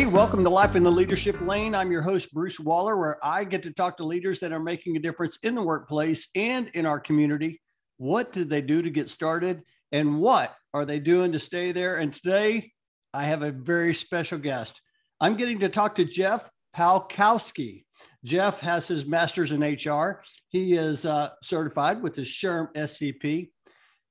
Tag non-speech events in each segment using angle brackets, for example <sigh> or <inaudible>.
Hey, welcome to Life in the Leadership Lane. I'm your host, Bruce Waller, where I get to talk to leaders that are making a difference in the workplace and in our community. What did they do to get started? And what are they doing to stay there? And today, I have a very special guest. I'm getting to talk to Jeff Palkowski. Jeff has his master's in HR. He is uh, certified with the SHRM SCP.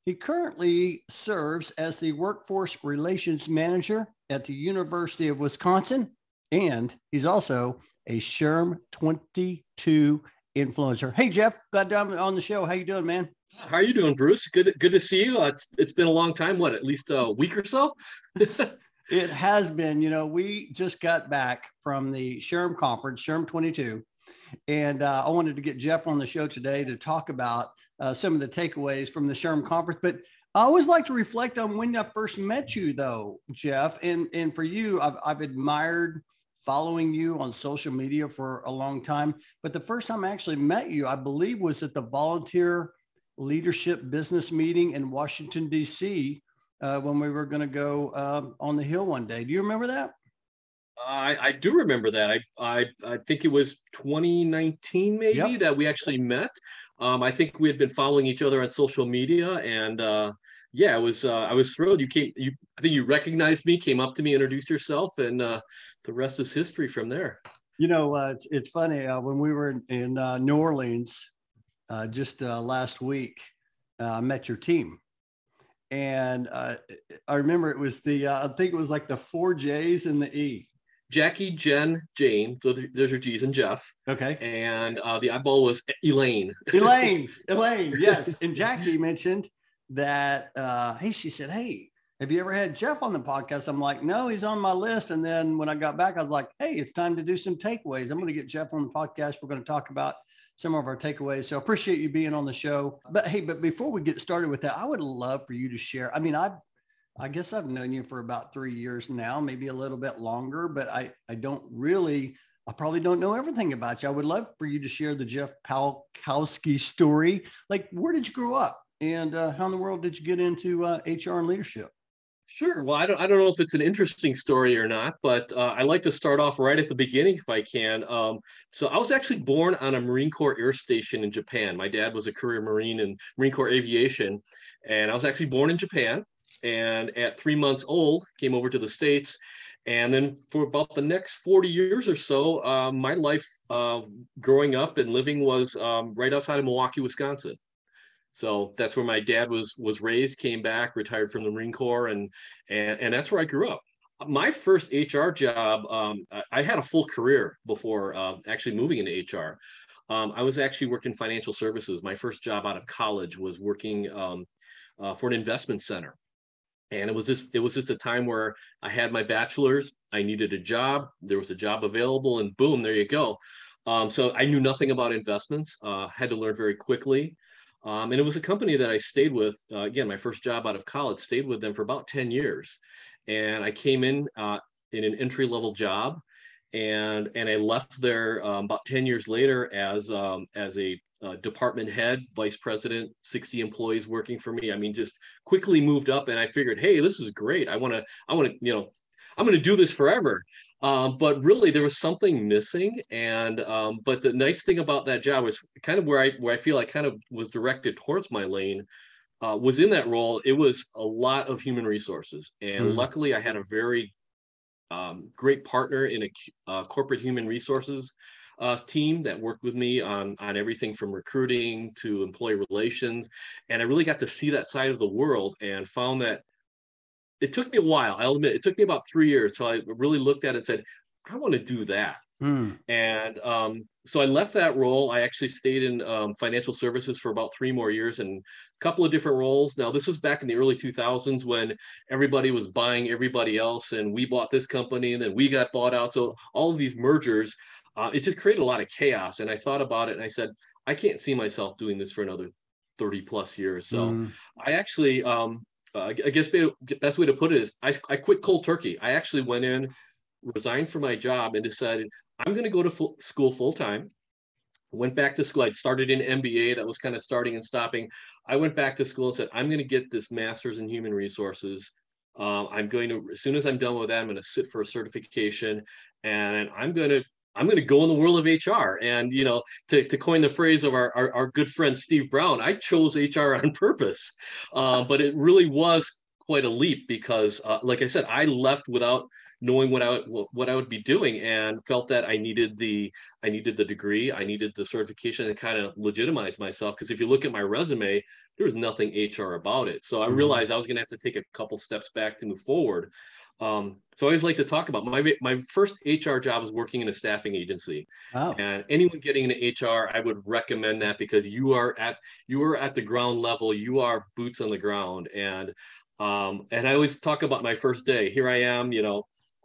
He currently serves as the Workforce Relations Manager at the University of Wisconsin, and he's also a SHRM 22 influencer. Hey, Jeff, glad to have on the show. How you doing, man? How are you doing, Bruce? Good, good to see you. Uh, it's it's been a long time. What, at least a week or so? <laughs> it has been. You know, we just got back from the SHRM conference, SHRM 22, and uh, I wanted to get Jeff on the show today to talk about uh, some of the takeaways from the SHRM conference. But I always like to reflect on when I first met you, though, Jeff. And and for you, I've, I've admired following you on social media for a long time. But the first time I actually met you, I believe, was at the volunteer leadership business meeting in Washington D.C. Uh, when we were going to go uh, on the hill one day. Do you remember that? I, I do remember that. I, I I think it was 2019 maybe yep. that we actually met. Um, I think we had been following each other on social media, and uh, yeah, I was uh, I was thrilled. You came, you I think you recognized me, came up to me, introduced yourself, and uh, the rest is history from there. You know, uh, it's it's funny uh, when we were in, uh, New Orleans just last week. I met your team, and I remember it was the I think it was like the four J's and the E. Jackie, Jen, Jane. So there's your G's and Jeff. Okay. And uh, the eyeball was Elaine. <laughs> Elaine, Elaine, yes. And Jackie mentioned that, uh, hey, she said, hey, have you ever had Jeff on the podcast? I'm like, no, he's on my list. And then when I got back, I was like, hey, it's time to do some takeaways. I'm going to get Jeff on the podcast. We're going to talk about some of our takeaways. So I appreciate you being on the show. But hey, but before we get started with that, I would love for you to share. I mean, I've I guess I've known you for about three years now, maybe a little bit longer, but I, I don't really, I probably don't know everything about you. I would love for you to share the Jeff Palkowski story. Like, where did you grow up? And uh, how in the world did you get into uh, HR and leadership? Sure. Well, I don't, I don't know if it's an interesting story or not, but uh, I like to start off right at the beginning if I can. Um, so I was actually born on a Marine Corps Air Station in Japan. My dad was a career Marine in Marine Corps Aviation, and I was actually born in Japan and at three months old came over to the states. And then for about the next 40 years or so uh, my life uh, growing up and living was um, right outside of milwaukee wisconsin. So that's where my dad was was raised came back retired from the marine corps and and, and that's where i grew up. My first hr job um, I, had a full career before uh, actually moving into hr um, i was actually working financial services. My first job out of college was working um, uh, for an investment center and it was just it was just a time where i had my bachelor's i needed a job there was a job available and boom there you go. Um, so i knew nothing about investments uh, had to learn very quickly. Um, and it was a company that i stayed with uh, again my first job out of college stayed with them for about 10 years. And i came in uh, in an entry level job and and i left there um, about 10 years later as um, as a uh, department head, vice president, 60 employees working for me. I mean, just quickly moved up and I figured, hey, this is great. I want to, I want to, you know, I'm going to do this forever. Um, but really, there was something missing. And um, but the nice thing about that job was kind of where I where I feel I kind of was directed towards my lane. Uh, was in that role. It was a lot of human resources, and mm. luckily, I had a very um, great partner in a uh, corporate human resources uh, team that worked with me on on everything from recruiting to employee relations, and I really got to see that side of the world and found that it took me a while. I'll admit it took me about three years. So I really looked at it and said, I want to do that. Mm. And um, so I left that role. I actually stayed in um, financial services for about three more years and a couple of different roles. Now, this was back in the early 2000s when everybody was buying everybody else, and we bought this company and then we got bought out. So all of these mergers, uh, it just created a lot of chaos. And I thought about it and I said, I can't see myself doing this for another 30 plus years. So mm. I actually, um, uh, I guess best way to put it is I, I quit cold turkey. I actually went in, resigned from my job, and decided I'm going to go to full, school full time. Went back to school. I'd started an MBA that was kind of starting and stopping. I went back to school and said, I'm going to get this master's in human resources Um, I'm going to, as soon as I'm done with that, I'm going to sit for a certification and I'm going to I'm going to go in the world of HR. And, you know, to, to coin the phrase of our, our, our good friend Steve Browne, I chose HR on <laughs> purpose. Uh, but it really was quite a leap because, uh, like I said, I left without knowing what I would, what I would be doing and felt that I needed the I needed the degree, I needed the certification and kind of legitimize myself. Because if you look at my resume, there was nothing HR about it. So I mm-hmm. realized I was going to have to take a couple steps back to move forward. Um, so I always like to talk about my my first HR job was working in a staffing agency. Oh. And anyone getting into HR, I would recommend that because you are at you are at the ground level, you are boots on the ground. And um, and I always talk about my first day. Here I am, you know,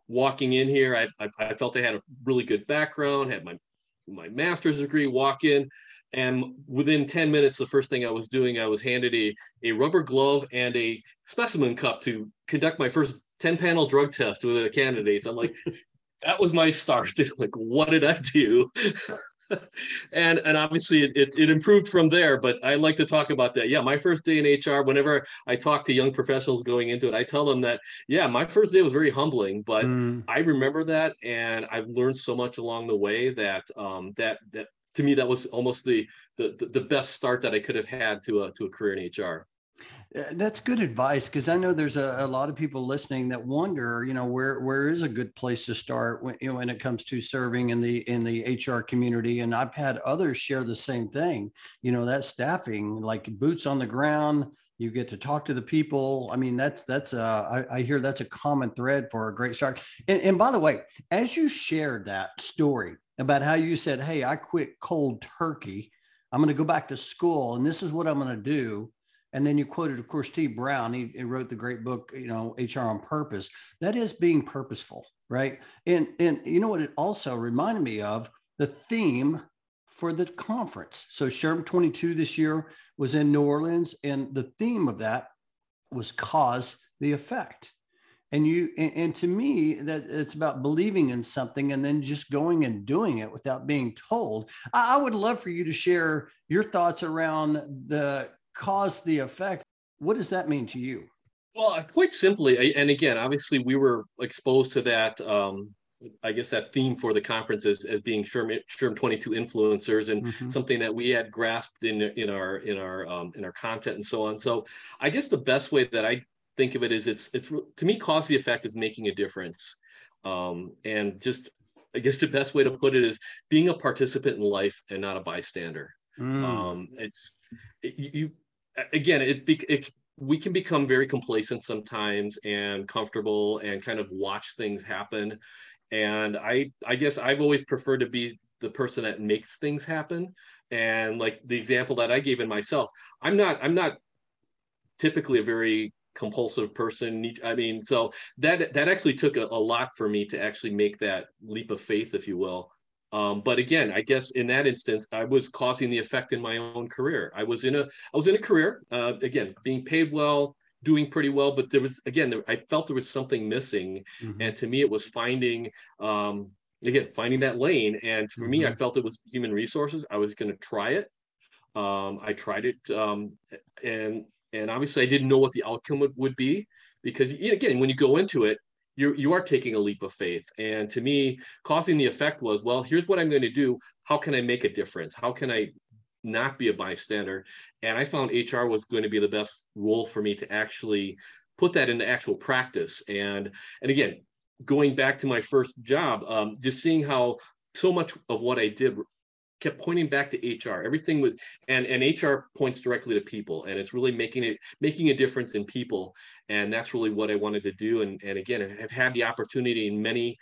walking in here, I, I, I felt I had a really good background, had my my master's degree, walk in, and within 10 minutes, the first thing I was doing, I was handed a, a rubber glove and a specimen cup to conduct my first 10 panel drug test with the candidates. I'm like, that was my start. <laughs> like, what did I do? <laughs> and and obviously it, it, it, improved from there but i like to talk about that yeah my first day in hr whenever i talk to young professionals going into it i tell them that yeah my first day was very humbling but mm. i remember that and i've learned so much along the way that um that that to me that was almost the the, the best start that i could have had to a to a career in hr that's good advice because I know there's a, a, lot of people listening that wonder, you know, where where is a good place to start when you know when it comes to serving in the in the HR community. And I've had others share the same thing. You know, that staffing, like boots on the ground, you get to talk to the people. I mean, that's that's uh, I, I hear that's a common thread for a great start. And, and by the way, as you shared that story about how you said, "Hey, I quit cold turkey. I'm going to go back to school, and this is what I'm going to do." And then you quoted, of course, T. Brown. He, he, wrote the great book, you know, HR on Purpose. That is being purposeful, right? And and you know what? It also reminded me of the theme for the conference. So SHRM 22 this year was in New Orleans, and the theme of that was cause the effect. And you and, and to me, that it's about believing in something and then just going and doing it without being told. I, I would love for you to share your thoughts around the cause the effect. What does that mean to you? Well, uh, quite simply, and again, obviously, we were exposed to that. Um, I guess that theme for the conference is as being SHRM, SHRM 22 influencers, and mm-hmm. something that we had grasped in in our in our um, in our content and so on. So, I guess the best way that I think of it is it's it's to me, cause the effect is making a difference, um, and just I guess the best way to put it is being a participant in life and not a bystander. Mm. Um, it's it, you again, it, it we can become very complacent sometimes and comfortable and kind of watch things happen. And I I guess I've always preferred to be the person that makes things happen. And like the example that I gave in myself, I'm not I'm not typically a very compulsive person i mean so that that actually took a, a, lot for me to actually make that leap of faith if you will um, but again, I guess in that instance, I was causing the effect in my own career. I was in a I was in a career uh, again, being paid well, doing pretty well, but there was again, there, I felt there was something missing, mm-hmm. and to me, it was finding um, again finding that lane. And for mm-hmm. me, I mm-hmm. felt it was human resources. I was going to try it. Um, I tried it, um, and and obviously, I didn't know what the outcome would, would be because again, when you go into it, you you are taking a leap of faith. And to me causing the effect was well here's what i'm going to do. How can i make a difference? How can i not be a bystander? And i found hr was going to be the best role for me to actually put that into actual practice. And and again going back to my first job um, just seeing how so much of what i did kept pointing back to HR. Everything was and and HR points directly to people and it's really making it making a difference in people. And that's really what I wanted to do. And and again, I've had the opportunity in many,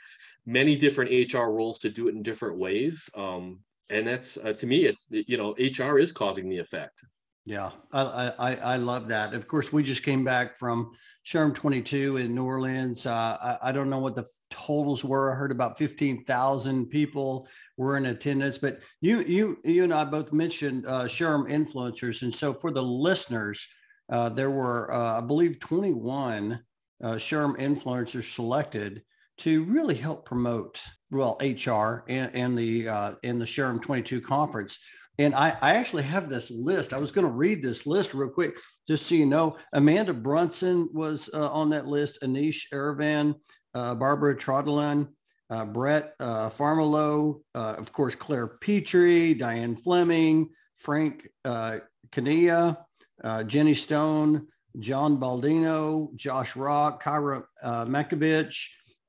many different HR roles to do it in different ways. Um, and that's uh, to me, it's you know, HR is causing the effect. Yeah, I, I, I love that. Of course, we just came back from SHRM 22 in New Orleans. Uh, I, I don't know what the totals were. I heard about 15,000 people were in attendance, but you, you, you and I both mentioned uh, SHRM influencers. And so for the listeners, uh, there were, uh, I believe, 21 uh, SHRM influencers selected to really help promote, well, HR and, and the, uh, and the SHRM 22 conference And I, I actually have this list. I was going to read this list real quick, just so you know. Amanda Brunson was uh, on that list, Anish Aravan, uh, Barbara Trottelin, uh, Brett uh, Farmelo, uh, of course, Claire Petrie, Diane Fleming, Frank uh, Kania, uh, Jenny Stone, John Baldino, Josh Rock, Kyra uh,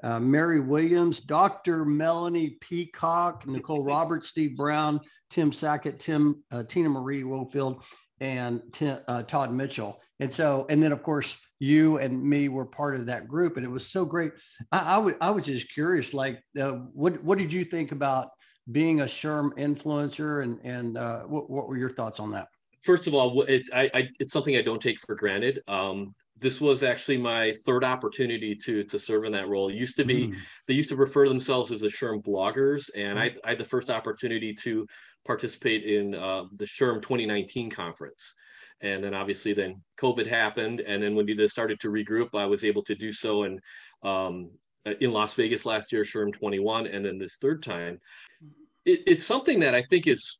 uh, Mary Williams, Dr. Melanie Peacock, <laughs> Nicole Roberts, Steve Browne, Tim Sackett, Tim, uh, Tina Marie Wohlfield, and Tim, uh, Todd Mitchell. And so, and then of course, you and me were part of that group, and it was so great. I, I, w- I was just curious, like, uh, what what did you think about being a SHRM influencer, and and uh, what, what were your thoughts on that? First of all, it's I, I, it's something I don't take for granted. Um, this was actually my third opportunity to to serve in that role. It used to be mm. they used to refer themselves as the SHRM bloggers, and. I, I, had the first opportunity to participate in uh, the SHRM 2019 conference. And then obviously then COVID happened, and then when we started to regroup, I was able to do so in um, in Las Vegas last year, SHRM 21, and then this third time. It, it's something that I think is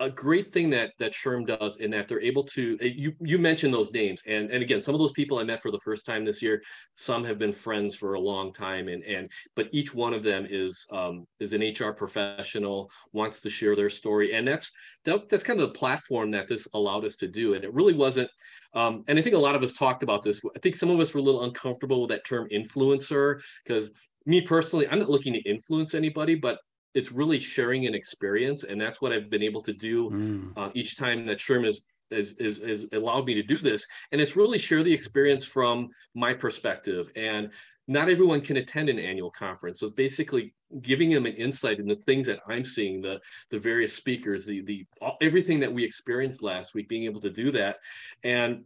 a great thing that that SHRM does in that they're able to eh, you you mentioned those names and and again some of those people I met for the first time this year some have been friends for a long time and and but each one of them is um, is an HR professional wants to share their story and that's that, that's kind of the platform that this allowed us to do and it really wasn't um, and I think a lot of us talked about this I think some of us were a little uncomfortable with that term influencer because me personally I'm not looking to influence anybody but it's really sharing an experience, and that's what I've been able to do mm. uh, each time that SHRM is is, is, is allowed me to do this. And it's really share the experience from my perspective. And not everyone can attend an annual conference. So basically giving them an insight in the things that I'm seeing, the the various speakers, the the everything that we experienced last week, being able to do that. And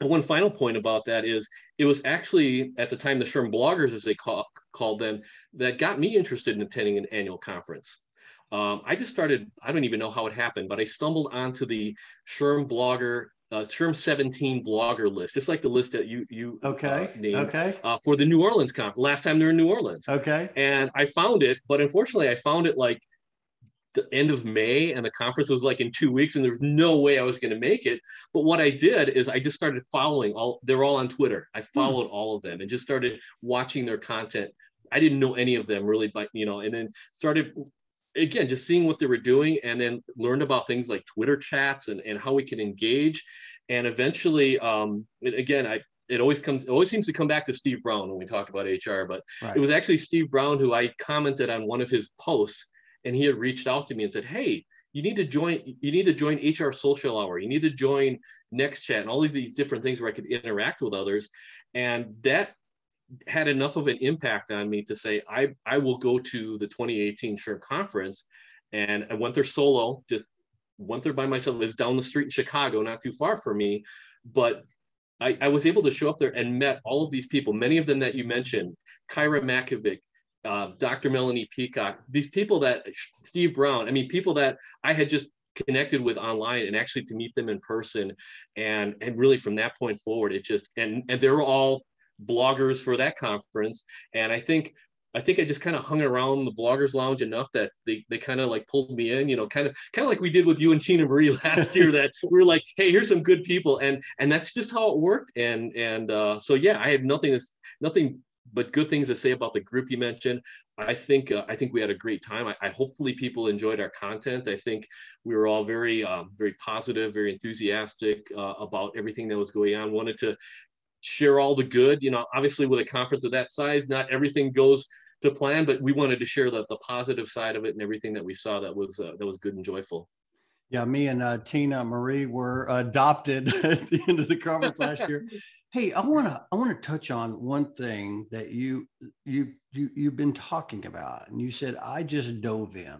and one final point about that is it was actually at the time the SHRM bloggers, as they call, called them, that got me interested in attending an annual conference. Um, I just started, I don't even know how it happened, but I stumbled onto the SHRM blogger, uh, SHRM 17 blogger list, just like the list that you you uh, okay uh, named, okay uh, for the New Orleans conference. Last time they're in New Orleans. Okay. And I found it, but unfortunately, I found it like the end of May and the conference was like in two weeks and there's no way I was going to make it. But what I did is I just started following all, they're all on Twitter. I hmm. followed all of them and just started watching their content. I didn't know any of them really, but you know, and then started again, just seeing what they were doing and then learned about things like Twitter chats and, and how we can engage. And eventually, um, again, I, it always comes, it always seems to come back to Steve Browne when we talk about HR, but right. it was actually Steve Browne who I commented on one of his posts and he had reached out to me and said, "Hey, you need to join. You need to join HR Social Hour. You need to join Next Chat and all of these different things where I could interact with others." And that had enough of an impact on me to say, "I I will go to the 2018 SHRM conference," and I went there solo. Just went there by myself. It's down the street in Chicago, not too far from me, but I, I, was able to show up there and met all of these people, many of them that you mentioned, Kyra Matkovich, uh, Dr. Melanie Peacock, these people that Steve Browne, I mean, people that I had just connected with online and actually to meet them in person. And, and really from that point forward, it just, and, and they were all bloggers for that conference. And I think, I think I just kind of hung around the bloggers lounge enough that they, they kind of like pulled me in, you know, kind of, kind of like we did with you and Tina Marie <laughs> last year that we were like, Hey, here's some good people. And, and that's just how it worked. And, and, uh, so yeah, I had nothing, that's nothing but good things to say about the group you mentioned. I think uh, I think we had a great time. I, I, hopefully people enjoyed our content. I think we were all very um, very positive, very enthusiastic uh, about everything that was going on. Wanted to share all the good. You know, obviously with a conference of that size, not everything goes to plan, but we wanted to share the, the positive side of it and everything that we saw that was uh, that was good and joyful. Yeah, me and uh, Tina Marie were adopted <laughs> at the end of the conference last year. <laughs> Hey, I want to I want to touch on one thing that you you you you've been talking about, and you said I just dove in.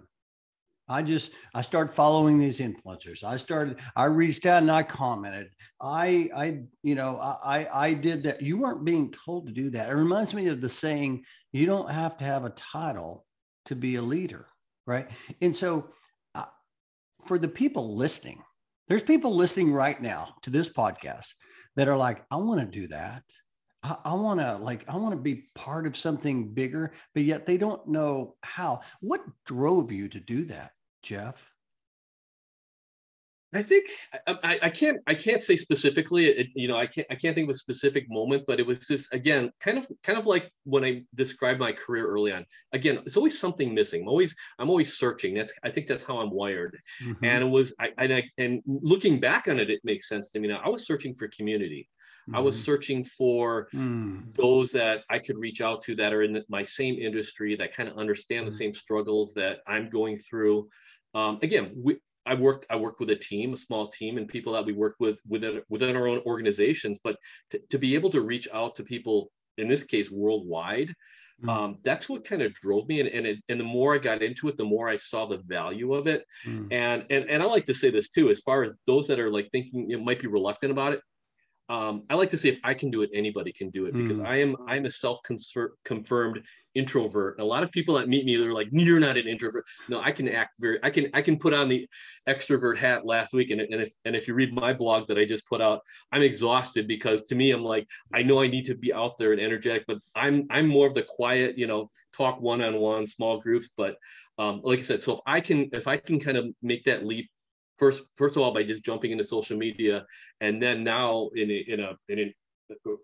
I just I started following these influencers. I started I reached out and I commented. I I you know I I did that. You weren't being told to do that. It reminds me of the saying, you don't have to have a title to be a leader, right? And so uh, for the people listening, there's people listening right now to this podcast that are like, I want to do that. I, I want to like, I want to be part of something bigger, but yet they don't know how. What drove you to do that, Jeff? I think I, I, can't I can't say specifically. It, you know, I can't I can't think of a specific moment, but it was just again kind of kind of like when I described my career early on. Again, it's always something missing. I'm always I'm always searching. That's I think that's how I'm wired. Mm-hmm. And it was I and, I and looking back on it, it makes sense to me now. I was searching for community. Mm-hmm. I was mm-hmm. searching for mm. those that I could reach out to that are in my same industry that kind of understand mm. the same struggles that I'm going through. Um, again, we, I worked I worked with a team, a small team, and people that we worked with within within our own organizations. But to, to be able to reach out to people in this case worldwide, mm. um, that's what kind of drove me. And and, it, and the more I got into it, the more I saw the value of it. Mm. And and and I like to say this too, as far as those that are like thinking it might be reluctant about it um, I like to say if I can do it, anybody can do it because mm. I am I'm a self-confirmed introvert. And a lot of people that meet me, they're like, "You're not an introvert." No, I can act very. I can I can put on the extrovert hat last week, and, and if and if you read my blog that I just put out, I'm exhausted because to me, I'm like, I know I need to be out there and energetic, but I'm I'm more of the quiet, you know, talk one-on-one, small groups. But um, like I said, so if I can if I can kind of make that leap first first of all by just jumping into social media and then now in a in a in an,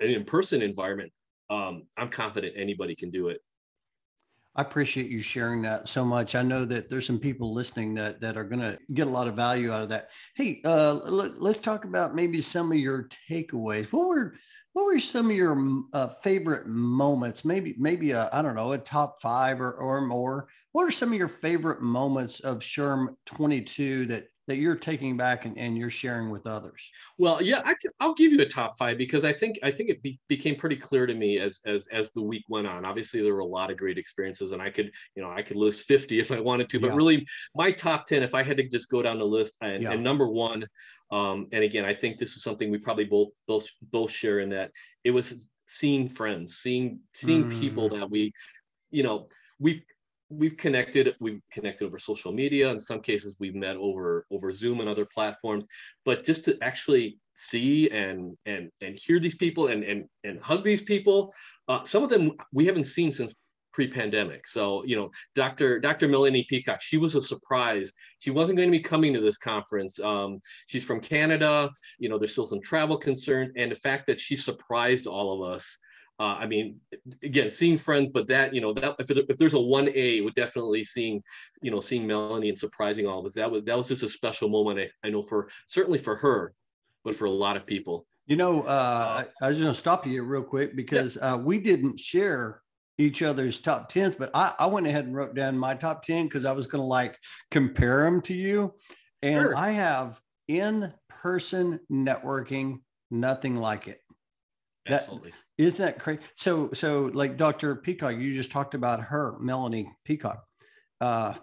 an in-person environment um, i'm confident anybody can do it I appreciate you sharing that so much. I know that there's some people listening that that are going to get a lot of value out of that. Hey, uh, let, us talk about maybe some of your takeaways. What were what were some of your uh, favorite moments? Maybe maybe I don't know a top five or or more. What are some of your favorite moments of SHRM 22 that that you're taking back and, and you're sharing with others? Well, yeah, I will give you a top five because I think I think it be, became pretty clear to me as as as the week went on. Obviously, there were a lot of great experiences, and I could you know I could list 50 if I wanted to, but yeah. really my top 10, if I had to just go down the list, and, yeah. and number one, um, and again, I think this is something we probably both both both share in that it was seeing friends, seeing seeing mm. people that we, you know, we we've connected we've connected over social media. In some cases we've met over over zoom and other platforms. But just to actually see and and and hear these people and and and hug these people uh, some of them we haven't seen since pre-pandemic. So you know dr dr melanie peacock she was a surprise. She wasn't going to be coming to this conference. Um, she's from canada. You know there's still some travel concerns. And the fact that she surprised all of us uh, I mean, again, seeing friends, but that you know that if, if there's a one A, would definitely seeing you know seeing Melanie and surprising all of us. That was that was just a special moment. I, I know for certainly for her, but for a lot of people. You know, uh, I, I was going to stop you real quick because yeah. uh, we didn't share each other's top tens, but I, I went ahead and wrote down my top ten because I was going to like compare them to you, and sure. I have in person networking, nothing like it. Absolutely. That, isn't that crazy? So, so like Dr. Peacock, you just talked about her, Melanie Peacock. Uh,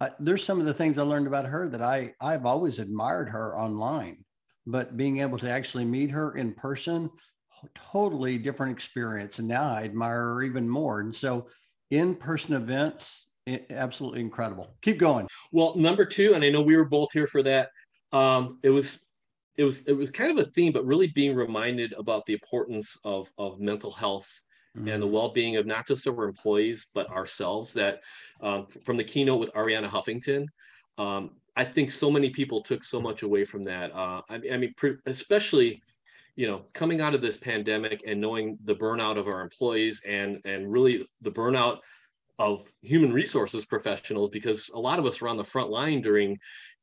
I, there's some of the things I learned about her that I I've always admired her online, but being able to actually meet her in person, totally different experience. And now I admire her even more. And so, in-person events, absolutely incredible. Keep going. Well, number two, and I know we were both here for that. Um, it was it was it was kind of a theme, but really being reminded about the importance of of mental health mm-hmm. and the mm-hmm. well-being of not just our employees but ourselves. That um, from the keynote with Arianna Huffington, um, I think so many people took so much away from that. Uh, I, I mean, pre- especially you know coming out of this pandemic and knowing the burnout of our employees and and really the burnout of human resources professionals because a lot of us were on the front line during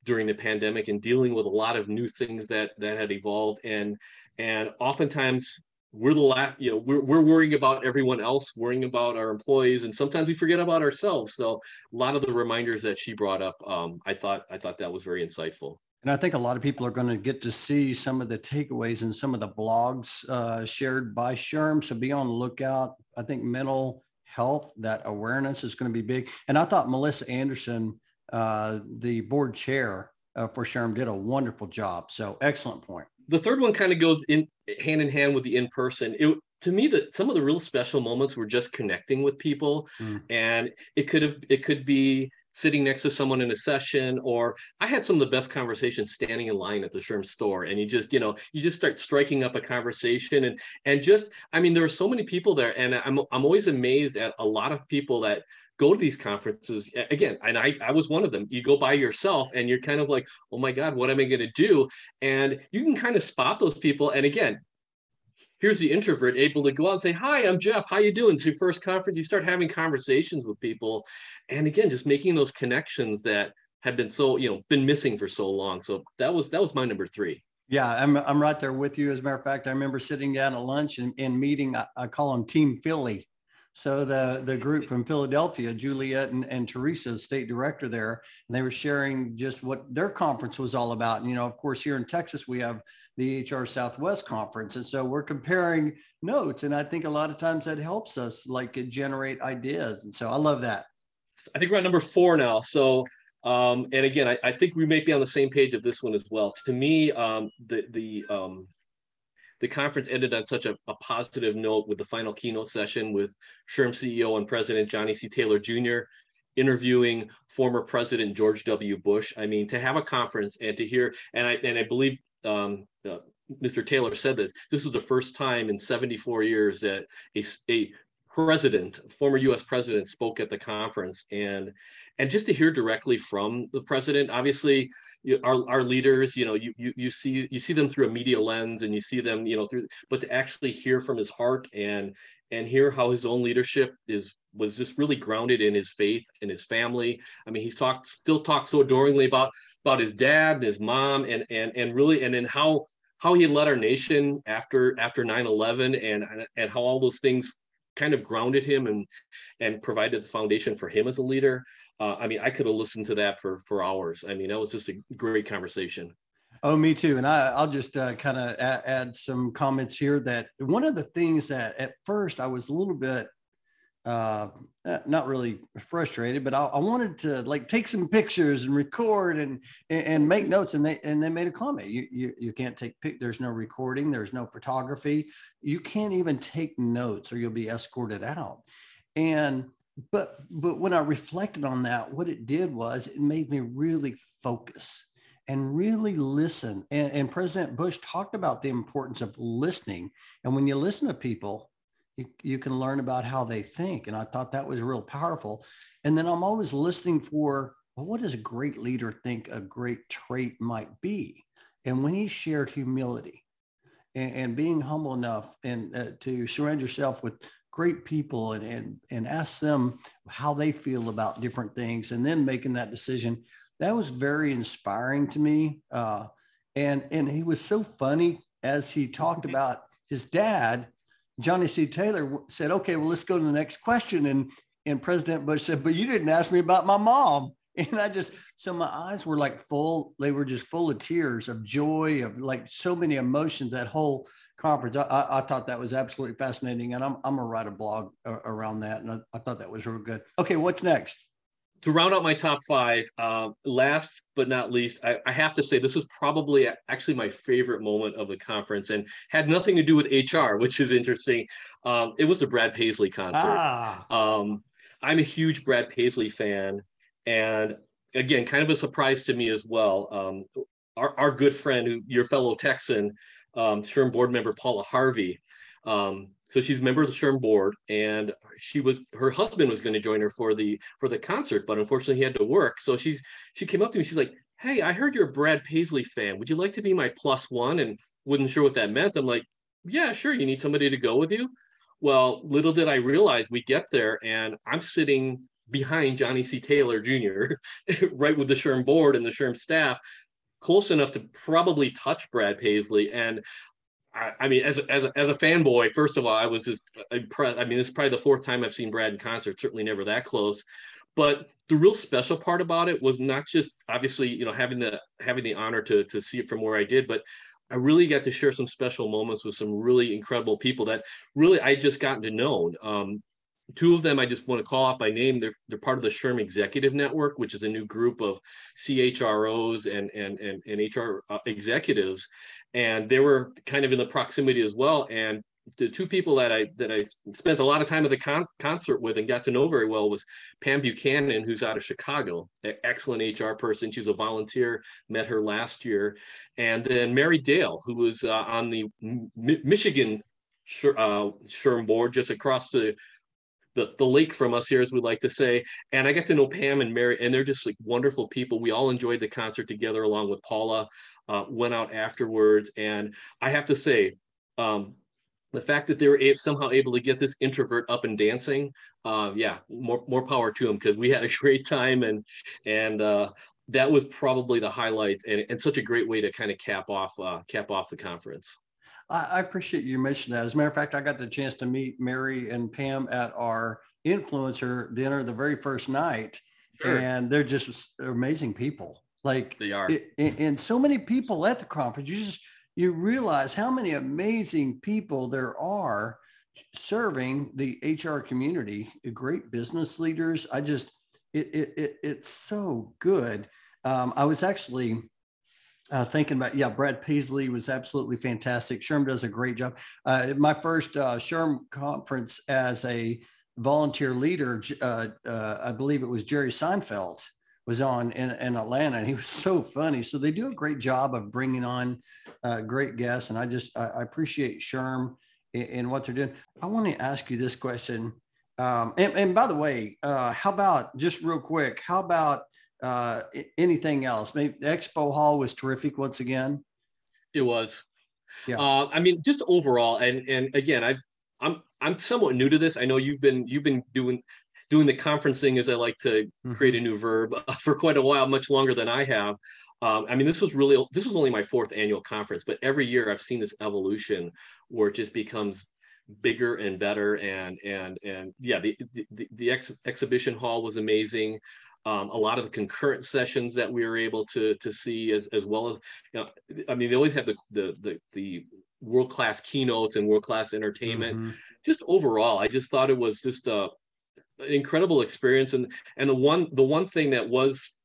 during the pandemic and dealing with a lot of new things that that had evolved and and oftentimes we're the last you know we're, we're worrying about everyone else worrying about our employees and sometimes we forget about ourselves so a lot of the reminders that she brought up um, i thought i thought that was very insightful and I think a lot of people are going to get to see some of the takeaways and some of the blogs uh, shared by SHRM. So be on the lookout. I think mental health, that awareness is going to be big. And I thought Melissa Anderson uh, the board chair uh, for SHRM did a wonderful job. So excellent point. The third one kind of goes in hand in hand with the in person. It to me that some of the real special moments were just connecting with people, mm. and it could have it could be sitting next to someone in a session or i had some of the best conversations standing in line at the SHRM store and you just you know you just start striking up a conversation and and just i mean there were so many people there and i'm, I'm always amazed at a lot of people that go to these conferences again and I, I was one of them. You go by yourself and you're kind of like oh my god what am i going to do? And you can kind of spot those people. And again here's the introvert able to go out and say hi i'm jeff. How you doing? It's your first conference. You start having conversations with people. And again just making those connections that have been so you know been missing for so long. So that was that was my number three. Yeah i'm, I'm right there with you. As a matter of fact i remember sitting down at lunch and, and meeting I, I call them team philly so the the group from Philadelphia, Juliet and, and Teresa, state director there, and they were sharing just what their conference was all about. And you know, of course, here in Texas, we have the HR Southwest conference. And so we're comparing notes. And I think a lot of times that helps us like generate ideas. And so I love that. I think we're at number four now. So um, and again, I, I, think we may be on the same page of this one as well. To me, um, the the um, the conference ended on such a, a, positive note with the final keynote session with SHRM CEO and President Johnny C. Taylor Jr. interviewing former President George W. Bush. I mean, to have a conference and to hear, and I and I believe um, uh, Mr. Taylor said that this is the first time in 74 years that a, a president, former U.S. president, spoke at the conference, and and just to hear directly from the president, obviously. You, our, our leaders, you know, you, you you see you see them through a media lens, and you see them, you know, through. But to actually hear from his heart and and hear how his own leadership is was just really grounded in his faith and his family. I mean, he's talked still talks so adoringly about about his dad and his mom and and and really and then how how he led our nation after after 9-11 and and how all those things kind of grounded him and and provided the foundation for him as a leader. Uh, i mean i could have listened to that for for hours. I mean that was just a great conversation. Oh, me too. And I, will just uh, kind of add, add, some comments here that one of the things that at first I was a little bit uh, uh, not really frustrated, but I, I, wanted to like take some pictures and record and, and make notes. And they and they made a comment. You you, you can't take pic. There's no recording. There's no photography. You can't even take notes, or you'll be escorted out. And but but when I reflected on that, what it did was it made me really focus and really listen. And, and President Bush talked about the importance of listening. And when you listen to people, you, you can learn about how they think. And I thought that was real powerful. And then I'm always listening for well, what does a great leader think a great trait might be? And when he shared humility and, and being humble enough and uh, to surround yourself with great people and, and, and ask them how they feel about different things and then making that decision, that was very inspiring to me. Uh, and, and he was so funny as he talked about his dad Johnny C. Taylor said, okay, well, let's go to the next question. And, and President Bush said, but you didn't ask me about my mom. <laughs> And I just, so my eyes were like full, they were just full of tears of joy, of like so many emotions, that whole conference. I, I, I thought that was absolutely fascinating. And I'm, I'm going to write a blog around that. And I, I thought that was real good. Okay, what's next? To round out my top five, uh, last but not least, I, I, have to say this is probably actually my favorite moment of the conference and had nothing to do with HR, which is interesting. Um, it was the Brad Paisley concert. Ah. Um, I'm a huge Brad Paisley fan. And again, kind of a surprise to me as well. Um, our, our good friend, your fellow Texan, um, SHRM board member Paula Harvey, um, so she's a member of the SHRM board, and she was her husband was going to join her for the for the concert, but unfortunately he had to work. So she's she came up to me. She's like, "Hey, I heard you're a Brad Paisley fan. Would you like to be my plus one?" And wasn't sure what that meant. I'm like, "Yeah, sure. You need somebody to go with you." Well, little did I realize we get there, and I'm sitting behind Johnny C. Taylor Jr., <laughs> right with the SHRM board and the SHRM staff, close enough to probably touch Brad Paisley. And I, I, mean, as a, as as a fanboy, first of all, I was just impressed. I mean, this is probably the fourth time I've seen Brad in concert. Certainly never that close. But the real special part about it was not just obviously, you know, having the having the honor to to see it from where I did, but I really got to share some special moments with some really incredible people that really I just gotten to know. Um, two of them I just want to call out by name. They're they're part of the SHRM Executive Network, which is a new group of CHROs and and and, and HR uh, executives, and they were kind of in the proximity as well. And the two people that I that I spent a lot of time at the con- concert with and got to know very well was Pam Buchanan, who's out of Chicago, an excellent HR person. She's a volunteer. Met her last year, and then Mary Dale, who was uh, on the M- Michigan uh, SHRM board, just across the the, the lake from us here, as we like to say. And I got to know Pam and Mary, and they're just like wonderful people. We all enjoyed the concert together, along with Paula. Uh, went out afterwards, and I have to say, um, the fact that they were somehow able to get this introvert up and dancing, uh, yeah, more more power to them because we had a <laughs> great time and and uh, that was probably the highlight and, and such a great way to kind of cap off uh, cap off the conference. I, appreciate you mentioning that. As a matter of fact, I got the chance to meet Mary and Pam at our influencer dinner the very first night, sure. and they're just they're amazing people. Like they are, and so many people at the conference. You just you realize how many amazing people there are serving the HR community, great business leaders. I just, it, it, it it's so good. Um, I was actually uh, thinking about, yeah, Brad Paisley was absolutely fantastic. SHRM does a great job. Uh, my first uh, SHRM conference as a volunteer leader, uh, uh, I believe it was Jerry Seinfeld was on in, in Atlanta, and he was <laughs> so funny. So they do a great job of bringing on uh, great guests, and I just I, I appreciate SHRM in, what they're doing. I want to ask you this question, um, and, and, by the way, how about just real quick? How about uh, anything else? Maybe the Expo Hall was terrific once again. It was. Yeah. Uh, I mean, just overall, and and again, I've I'm I'm somewhat new to this. I know you've been you've been doing doing the conferencing, as I like to mm-hmm. create a new verb, <laughs> for quite a while, much longer than I have. Um, I mean, this was really this was only my fourth annual conference, but every year I've seen this evolution where it just becomes bigger and better. And and and yeah, the the, the ex- exhibition hall was amazing. Um, a lot of the concurrent sessions that we were able to to see, as as well as you know, I mean, they always have the the the, the world class keynotes and world class entertainment. Mm-hmm. Just overall, I just thought it was just a an incredible experience and and the one the one thing that was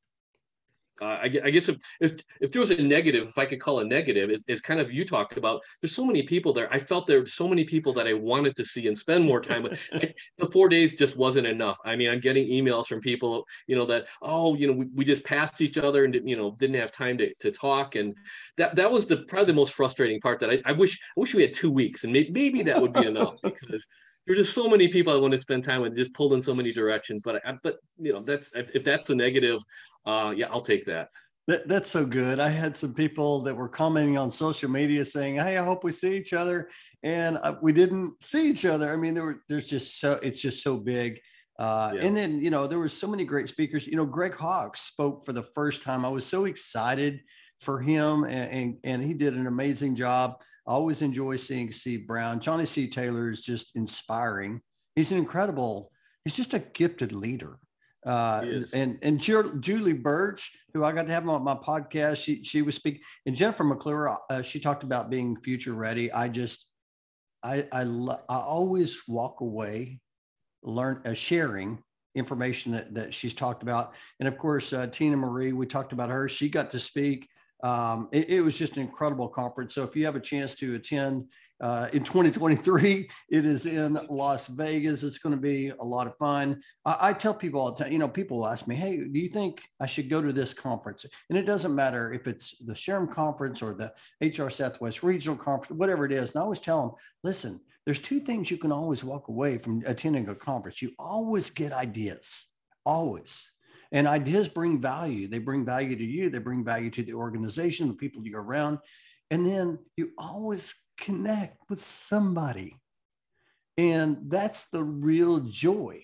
uh, I, I, guess if, if if there was a negative, if I could call a negative, is, is kind of you talked about. There's so many people there. I felt there were so many people that I wanted to see and spend more time with. <laughs> the four days just wasn't enough. I mean, I'm getting emails from people, you know, that oh, you know, we, we just passed each other and you know didn't have time to, to talk, and that that was the probably the most frustrating part. That I, I wish I wish we had two weeks, and maybe, maybe that would be enough <laughs> because there's just so many people I want to spend time with, just pulled in so many directions. But I, but you know, that's if that's the negative, uh, yeah, I'll take that. that. That's so good. I had some people that were commenting on social media saying, "Hey, I hope we see each other," and uh, we didn't see each other. I mean, there were there's just so it's just so big. Uh, yeah. And then you know there were so many great speakers. You know, Greg Hawkes spoke for the first time. I was so excited for him, and, and, and he did an amazing job. I always enjoy seeing Steve Browne. Johnny C. Taylor is just inspiring. He's an incredible, he's just a gifted leader. Uh, and and Julie Birch, who I got to have on my podcast, she she was speaking, and Jennifer McClure, uh, she talked about being future ready. I just, I I, I always walk away, learn uh, sharing information that that she's talked about, and of course uh, Tina Marie, we talked about her. She got to speak um, it, it, was just an incredible conference. So if you have a chance to attend uh, in 2023, <laughs> it is in Las Vegas. It's going to be a lot of fun. I, I, tell people all the time, you know, people ask me, hey, do you think I should go to this conference? And it doesn't matter if it's the SHRM conference or the HR Southwest Regional Conference, whatever it is. And I always tell them, listen, there's two things you can always walk away from attending a conference. You always get ideas, always. And ideas bring value. They bring value to you, they bring value to the organization, the people you're around. And then you always connect with somebody. And that's the real joy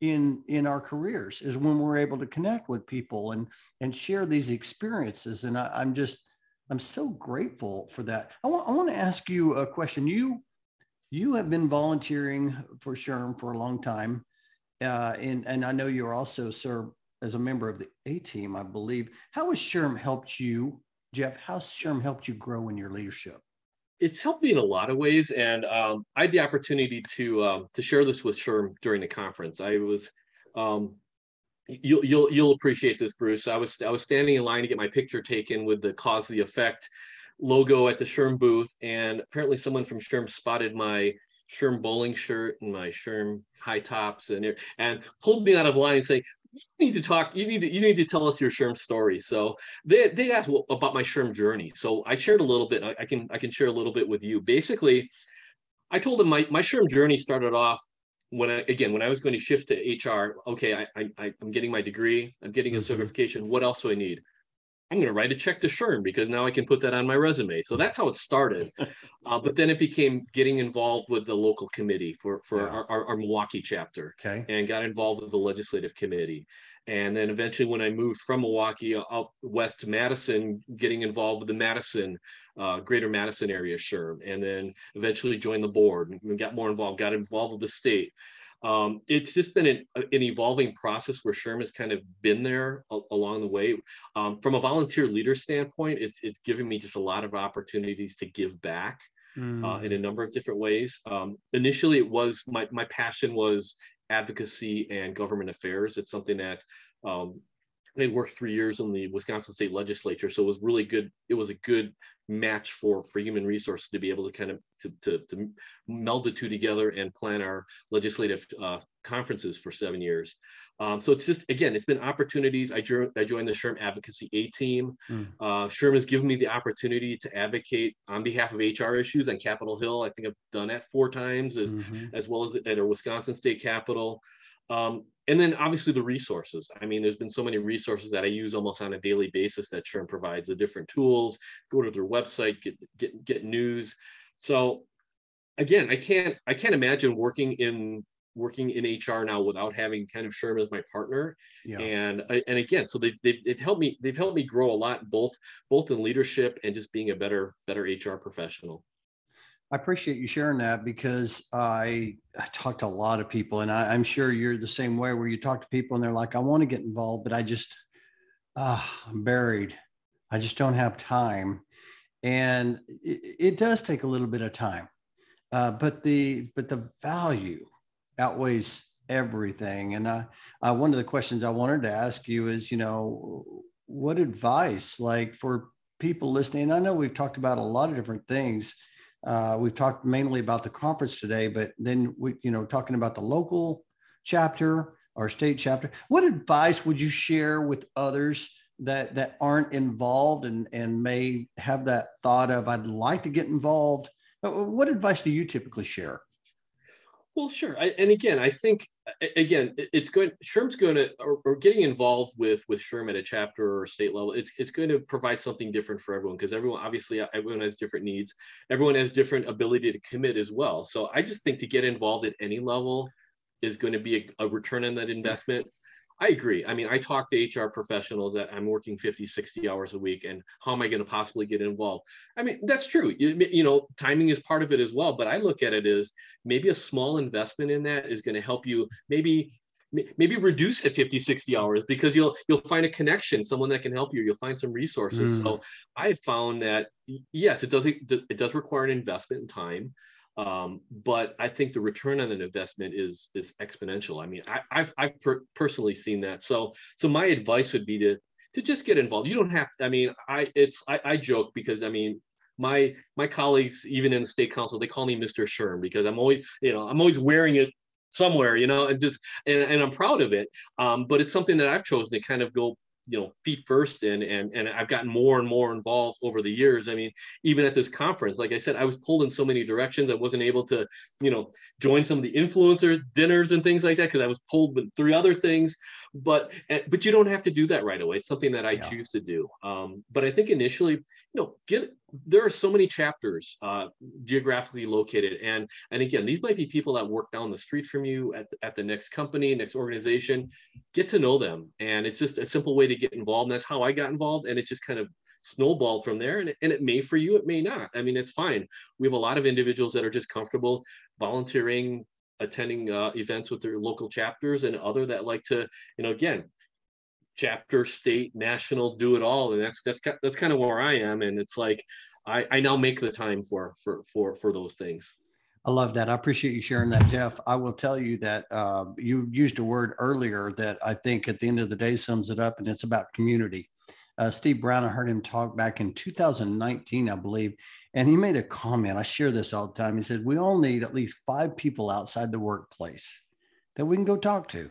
in in our careers is when we're able to connect with people and and share these experiences and I, i'm just i'm so grateful for that i want, I want to ask you a question you you have been volunteering for SHRM for a long time uh, and, and I know you're also served as a member of the A team, I believe. How has SHRM helped you, Jeff? How's SHRM helped you grow in your leadership? It's helped me in a lot of ways, and um, I had the opportunity to um, to share this with SHRM during the conference. I was, um, you'll you'll you'll appreciate this, Bruce. I was I was standing in line to get my picture taken with the cause the effect logo at the SHRM booth, and apparently someone from SHRM spotted my SHRM bowling shirt and my SHRM high tops and and pulled me out of line saying, you need to talk you need to you need to tell us your SHRM story. So they they asked about my SHRM journey. So i shared a little bit I, I, can i can share a little bit with you. Basically i told them my, my SHRM journey started off when i again when i was going to shift to hr okay i, I i'm getting my degree i'm getting a mm-hmm. certification what else do i need I'm going to write a check to SHRM because now I can put that on my resume. So that's how it started. <laughs> Uh, but then it became getting involved with the local committee for, for yeah. our, our, our, Milwaukee chapter okay. and got involved with the legislative committee. And then eventually, when I moved from Milwaukee up west to Madison, getting involved with the Madison, uh, greater Madison area SHRM, and then eventually joined the board and got more involved, got involved with the state um, it's just been an, an, evolving process where SHRM has kind of been there a, along the way. Um, from a volunteer leader standpoint, it's it's given me just a lot of opportunities to give back mm. uh, in a mm. number of different ways. Um, initially, it was my my passion was advocacy and government affairs. It's something that um, I had worked three years in the Wisconsin State Legislature, so it was really good. It was a good match for for human resources to be able to kind of to, to, to meld the two together and plan our legislative uh, conferences for seven years. Um, so it's just again, it's been opportunities. I, joined, I joined the SHRM Advocacy A team. Mm. Uh, SHRM has given me the opportunity to advocate on behalf of HR issues on Capitol Hill. I think I've done that four times, as mm-hmm. as well as at our Wisconsin State Capitol. Um, and then obviously the resources. I mean, there's been so many resources that I use almost on a daily basis that SHRM provides the different tools, go to their website, get, get, get news. So again, I can't, I can't imagine working in, working in HR now without having kind of SHRM as my partner. Yeah. And, and again, so they've, they've, they've helped me, they've helped me grow a lot, both, both in leadership and just being a better, better HR professional. I appreciate you sharing that because I, I talk to a lot of people, and I, am sure you're the same way where you talk to people and they're like, I want to get involved, but I just, uh, I'm buried. I just don't have time. And it, it does take a little bit of time. Uh, but the but the value outweighs everything. And I, I, one of the questions I wanted to ask you is, you know, what advice like for people listening? I know we've talked about a lot of different things uh, we've talked mainly about the conference today, but then we, you know, talking about the local chapter, our state chapter. What advice would you share with others that that aren't involved and and may have that thought of I'd like to get involved? What advice do you typically share? Well, sure. I, and again, I think again, it's good. SHRM's going to or, or, getting involved with with SHRM at a chapter or state level. It's it's going to provide something different for everyone because everyone obviously everyone has different needs. Everyone has different ability to commit as well. So I just think to get involved at any level is going to be a, a return on that investment. I agree. I mean, I talk to HR professionals that I'm working 50, 60 hours a week, and how am I going to possibly get involved? I mean, that's true. You, you, know, timing is part of it as well. But I look at it as maybe a small investment in that is going to help you maybe maybe reduce at 50 60 hours because you'll you'll find a connection someone that can help you you'll find some resources mm. so i've found that yes it does it does require an investment in time um, but I think the return on an investment is is exponential. I mean, I, have I've per- personally seen that. So so my advice would be to to just get involved. You don't have. To, I mean, I it's I, I joke because I mean my my colleagues even in the state council they call me Mr. SHRM because I'm always you know I'm always wearing it somewhere you know and just and, and I'm proud of it. Um, but it's something that I've chosen to kind of go you know feet first in and and I've gotten more and more involved over the years. I mean, even at this conference, like I said, I was pulled in so many directions. I wasn't able to, you know, join some of the influencer dinners and things like that because I was pulled with three other things. But eh, but you don't have to do that right away. It's something that I yeah. choose to do. Um, but I think initially, you know, get there are so many chapters uh, geographically located. And and again these might be people that work down the street from you at the, at the next company next organization. Get to know them. And it's just a simple way to get involved. And that's how i got involved. And it just kind of snowballed from there. And and it may for you it may not. I mean it's fine. We have a lot of individuals that are just comfortable volunteering attending uh, events with their local chapters and other that like to you know again chapter, state, national, do it all, and that's that's that's kind of where I am. And it's like I, I now make the time for for for for those things. I love that. I appreciate you sharing that, Jeff. I will tell you that uh, you used a word earlier that I think at the end of the day sums it up, and it's about community. uh, Steve Browne. I heard him talk back in 2019, I believe, and he made a comment. I share this all the time. He said, We all need at least five people outside the workplace that we can go talk to.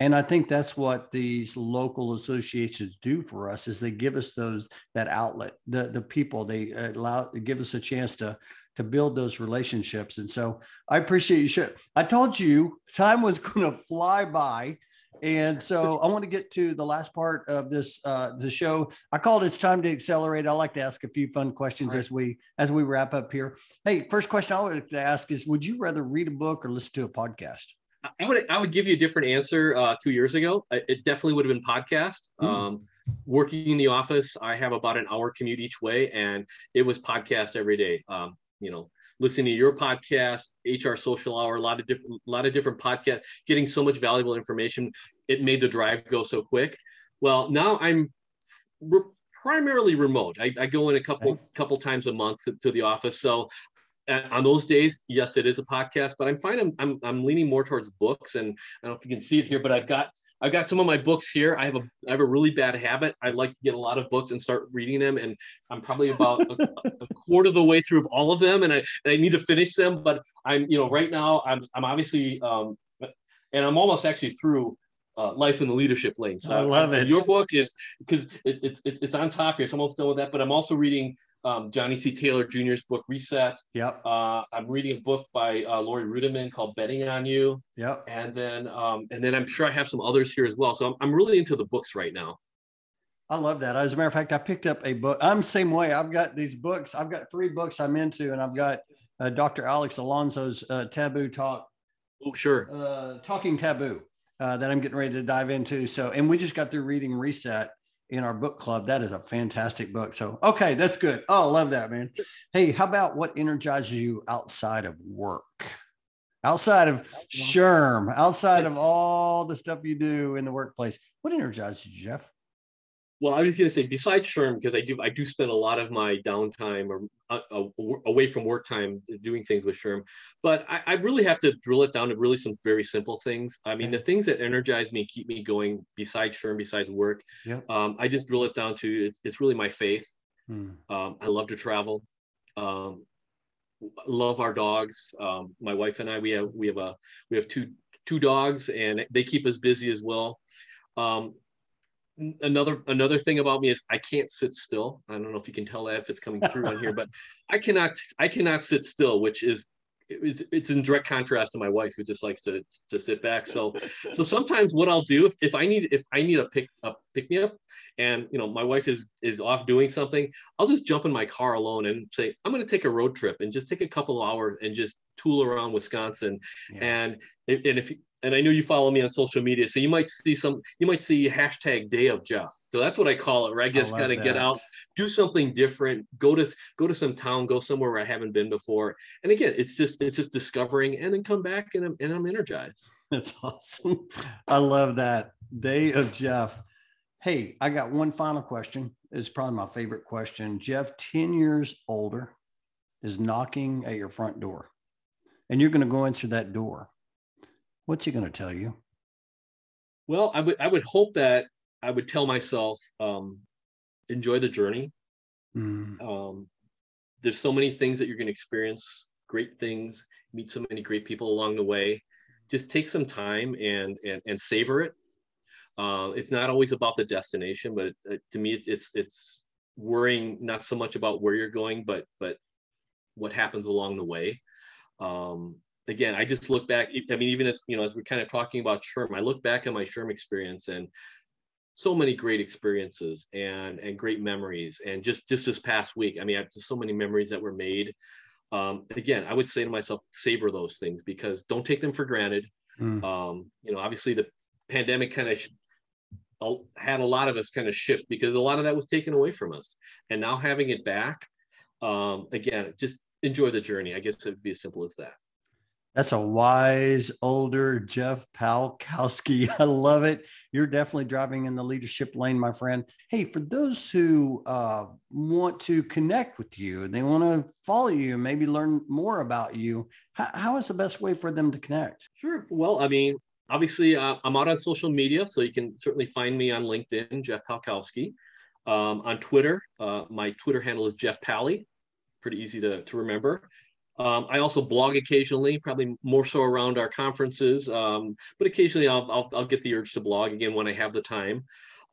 And I think that's what these local associations do for us is they give us those that outlet, the the people they uh, allow give us a chance to to build those relationships. And so I appreciate you. I told you time was going to fly by. And so I want to get to the last part of this uh, the show. I called it's time to accelerate. I like to ask a few fun questions right. as we as we wrap up here. Hey, first question I would to ask is: Would you rather read a book or listen to a podcast? I would I would give you a different answer uh, two years ago. It definitely would have been podcast. Mm. Um, working in the office, I have about an hour commute each way, and it was podcast every day. Um, you know, listening to your podcast, HR Social Hour, a lot of different, a lot of different podcasts, getting so much valuable information. It made the drive go so quick. Well, now I'm re- primarily remote. I, I, go in a couple couple times a month to, to the office, so uh, on those days, yes, it is a podcast, but I'm fine. I'm, I'm, I'm leaning more towards books, and I don't know if you can see it here, but I've got I've got some of my books here. I have a I have a really bad habit. I like to get a lot of books and start reading them, and I'm probably about a, a <laughs> quarter of the way through all of them, and I and I need to finish them. But I'm you know right now I'm I'm obviously um, and I'm almost actually through uh, life in the leadership lane. So I love it. Your book is because it, it, it, it's on top here. So I'm almost done with that. But I'm also reading um, Johnny C. Taylor Jr.'s book Reset. Yep. Uh, I'm reading a book by uh, Laurie Ruettimann called Betting on You. Yep. And then um, and then I'm sure I have some others here as well. So I'm, I'm really into the books right now. I love that. As a matter of fact, I picked up a book. I'm the same way. I've got these books. I've got three books I'm into, and I've got uh, Dr. Alex Alonso's uh, Taboo Talk. Oh, sure. Uh, Talking Taboo uh, that I'm getting ready to dive into. So, and we just got through reading Reset in our book club. That is a fantastic book. So, okay, that's good. Oh, love that, man. Hey, how about what energizes you outside of work? Outside of SHRM, outside of all the stuff you do in the workplace, what energizes you, Jeff? Well, I was going to say besides SHRM, because I do I do spend a lot of my downtime or uh, uh, away from work time doing things with SHRM, but I, I, really have to drill it down to really some very simple things. I mean, the things that energize me, keep me going besides SHRM, besides work. Yeah. Um, I just drill it down to it's, it's really my faith. Hmm. Um, I love to travel. Um, love our dogs. Um, my wife and I we have we have a we have two two dogs and they keep us busy as well. Um, another another thing about me is I can't sit still. I don't know if you can tell that if it's coming through on here, but I cannot I cannot sit still, which is it's in direct contrast to my wife who just likes to to sit back. So so sometimes what I'll do if, if I need if I need a pick a pick me up and you know my wife is is off doing something, I'll just jump in my car alone and say I'm going to take a road trip and just take a couple hours and just tool around Wisconsin. Yeah. And and if and I know you follow me on social media, so you might see some, you might see hashtag Day of Jeff. So that's what I call it. right? I just kind of get out, do something different, go to go to some town, go somewhere where I haven't been before. And again, it's just it's just discovering, and then come back and I'm and I'm energized. <laughs> That's awesome. I love that Day of Jeff. Hey, I got one final question. It's probably my favorite question. Jeff, ten years older, is knocking at your front door, and you're going to go answer that door What's he going to tell you? Well, I would I would hope that I would tell myself, um, enjoy the journey. Mm. Um, there's so many things that you're going to experience, great things, meet so many great people along the way. Just take some time and and, and savor it. Uh, it's not always about the destination, but it, it, to me, it's it's worrying not so much about where you're going, but but what happens along the way. Um, again, I just look back. I mean, even as you know, as we're kind of talking about SHRM, I look back at my SHRM experience and so many great experiences and and great memories. And just just this past week, I mean, I have just so many memories that were made. Um, again, I would say to myself, savor those things because don't take them for granted. Mm. Um, you know, obviously the pandemic kind of had a lot of us kind of shift because a lot of that was taken away from us, and now having it back, um, again, just enjoy the journey. I guess it would be as simple as that. That's a wise older Jeff Palkowski. <laughs> I love it. You're definitely driving in the leadership lane, my friend. Hey, for those who uh, want to connect with you and they want to follow you, maybe learn more about you, how, how is the best way for them to connect? Sure. Well, I mean, obviously, uh, I'm out on social media, so you can certainly find me on LinkedIn, Jeff Palkowski. Um, on Twitter, uh, my Twitter handle is Jeff Pally. Pretty easy to, to remember. Um, I also blog occasionally, probably more so around our conferences, um, but occasionally I'll, I'll, I'll, get the urge to blog again when I have the time.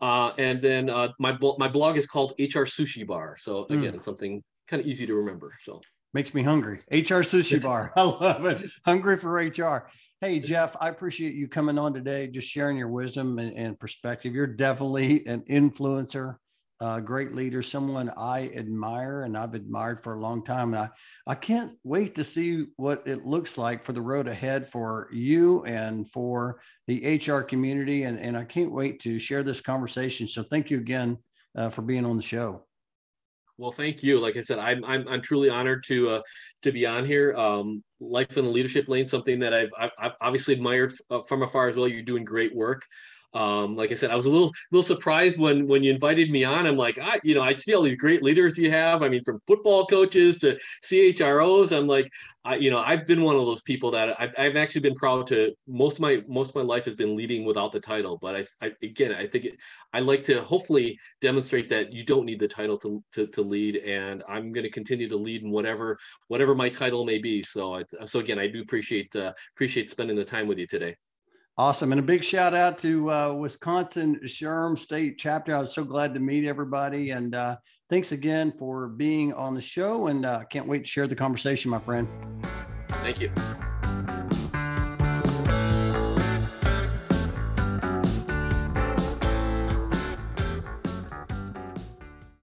Uh, and then uh, my my blog is called HR Sushi Bar. So hmm. again, mm. something kind of easy to remember. So makes me hungry. HR Sushi Bar. <laughs> I love it. Hungry for HR. Hey Jeff, I appreciate you coming on today, just sharing your wisdom and, and perspective. You're definitely an influencer uh, great leader, someone I admire and I've admired for a long time. And I, I can't wait to see what it looks like for the road ahead for you and for the HR community. And, and I can't wait to share this conversation. So thank you again uh, for being on the show. Well, thank you. Like I said, I'm I'm, I'm truly honored to uh, to be on here. Um, Life in the leadership lane, something that I've I've, I've obviously admired uh, from afar as well. You're doing great work. Um, like I said, I was a little little surprised when when you invited me on. I'm like, I, you know, I see all these great leaders you have. I mean, from football coaches to CHROs. I'm like, I, you know, I've been one of those people that I've, I've actually been proud to. Most of my most of my life has been leading without the title. But I, I again, I think it, I like to hopefully demonstrate that you don't need the title to to, to lead, and I'm going to continue to lead in whatever whatever my title may be. So, so again, I do appreciate uh, appreciate spending the time with you today. Awesome. And a big shout out to uh, Wisconsin SHRM State Chapter. I was so glad to meet everybody. And uh, thanks again for being on the show. And uh, can't wait to share the conversation, my friend. Thank you.